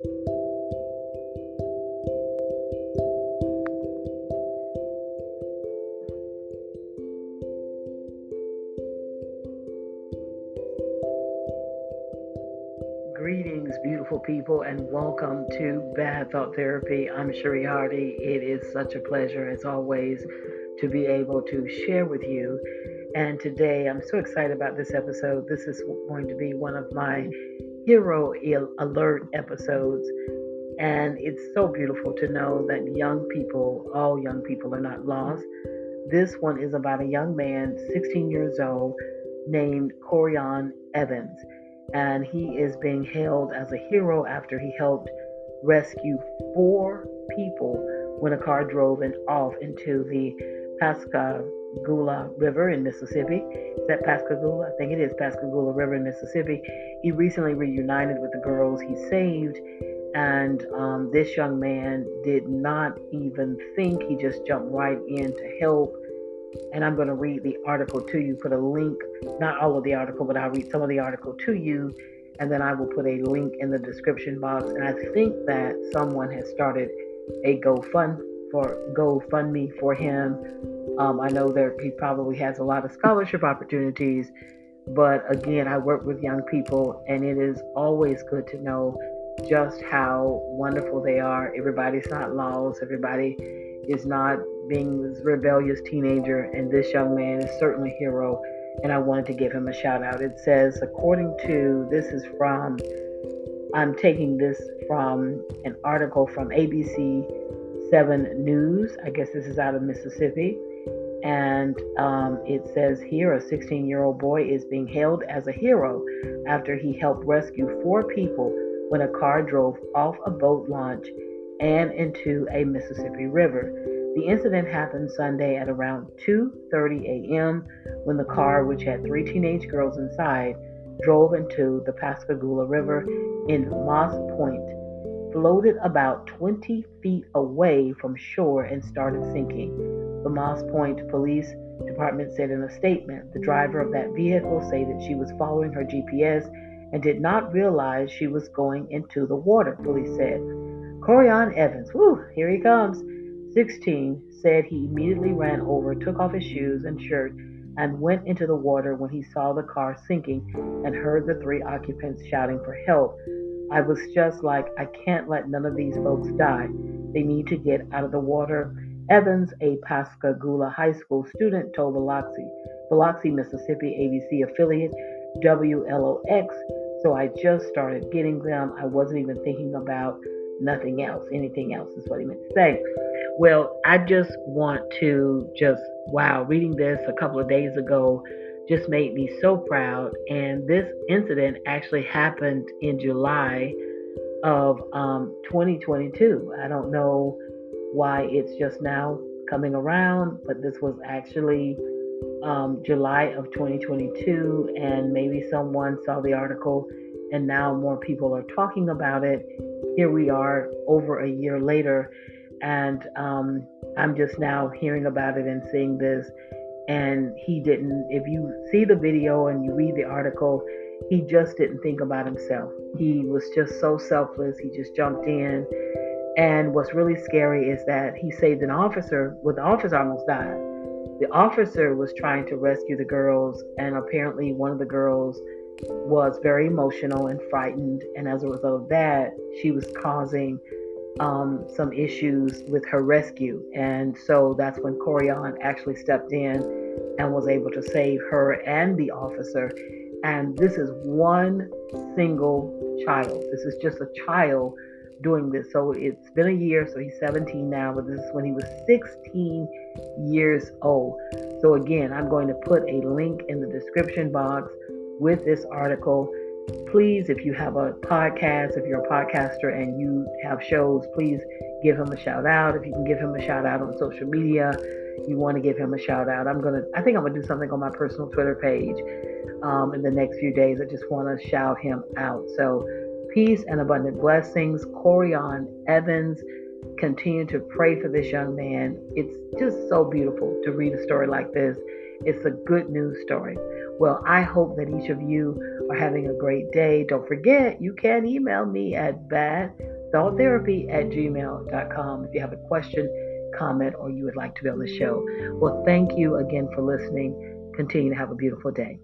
Greetings, beautiful people, and welcome to Bad Thought Therapy. I'm Cherie Hardy. It is such a pleasure, as always, to be able to share with you. And today, I'm so excited about this episode. This is going to be one of my hero alert episodes. And it's so beautiful to know that young people, all young people, are not lost. This one is about a young man, 16 years old, named Corion Evans and he is being hailed as a hero after he helped rescue four people when a car drove in, off into the Pascagoula River in Mississippi. Is that Pascagoula? I think it is Pascagoula River in Mississippi. He recently reunited with the girls he saved, and um, this young man did not even think. He just jumped right in to help and I'm going to read the article to you. Put a link, not all of the article, but I'll read some of the article to you, and then I will put a link in the description box. And I think that someone has started a GoFund for GoFundMe for him. Um, I know that he probably has a lot of scholarship opportunities, but again, I work with young people, and it is always good to know just how wonderful they are. Everybody's not lost. Everybody is not being this rebellious teenager, and this young man is certainly a hero, and I wanted to give him a shout out. It says, according to this is from, I'm taking this from an article from ABC 7 News. I guess this is out of Mississippi. And um, it says here a 16 year old boy is being hailed as a hero after he helped rescue four people when a car drove off a boat launch and into a Mississippi River. The incident happened Sunday at around 2:30 a.m. when the car, which had three teenage girls inside, drove into the Pascagoula River in Moss Point, floated about 20 feet away from shore and started sinking. The Moss Point Police Department said in a statement, the driver of that vehicle said that she was following her GPS and did not realize she was going into the water, police said. Corion Evans, whoo, here he comes, 16, said he immediately ran over, took off his shoes and shirt, and went into the water when he saw the car sinking and heard the three occupants shouting for help. I was just like, I can't let none of these folks die. They need to get out of the water. Evans, a Pascagoula High School student, told Biloxi, Biloxi, Mississippi ABC affiliate WLOX. So I just started getting them. I wasn't even thinking about nothing else. Anything else is what he meant to say. Well, I just want to just, wow, reading this a couple of days ago just made me so proud. And this incident actually happened in July of um, 2022. I don't know why it's just now coming around, but this was actually um, July of 2022. And maybe someone saw the article and now more people are talking about it here we are over a year later, and um, I'm just now hearing about it and seeing this. And he didn't, if you see the video and you read the article, he just didn't think about himself. He was just so selfless. He just jumped in. And what's really scary is that he saved an officer, well, the officer almost died. The officer was trying to rescue the girls, and apparently one of the girls was very emotional and frightened. And as a result of that, she was causing um, some issues with her rescue. And so that's when Corion actually stepped in and was able to save her and the officer. And this is one single child. This is just a child doing this. So it's been a year, so he's 17 now, but this is when he was 16 years old. So again, I'm going to put a link in the description box with this article. Please, if you have a podcast, if you're a podcaster and you have shows, please give him a shout out. If you can give him a shout out on social media, you want to give him a shout out. I'm gonna, I think I'm gonna do something on my personal Twitter page um, in the next few days. I just want to shout him out. So, peace and abundant blessings. Corion Evans, continue to pray for this young man. It's just so beautiful to read a story like this. It's a good news story. Well, I hope that each of you are having a great day. Don't forget, you can email me at badthoughtherapy at gmail.com if you have a question, comment, or you would like to be on the show. Well, thank you again for listening. Continue to have a beautiful day.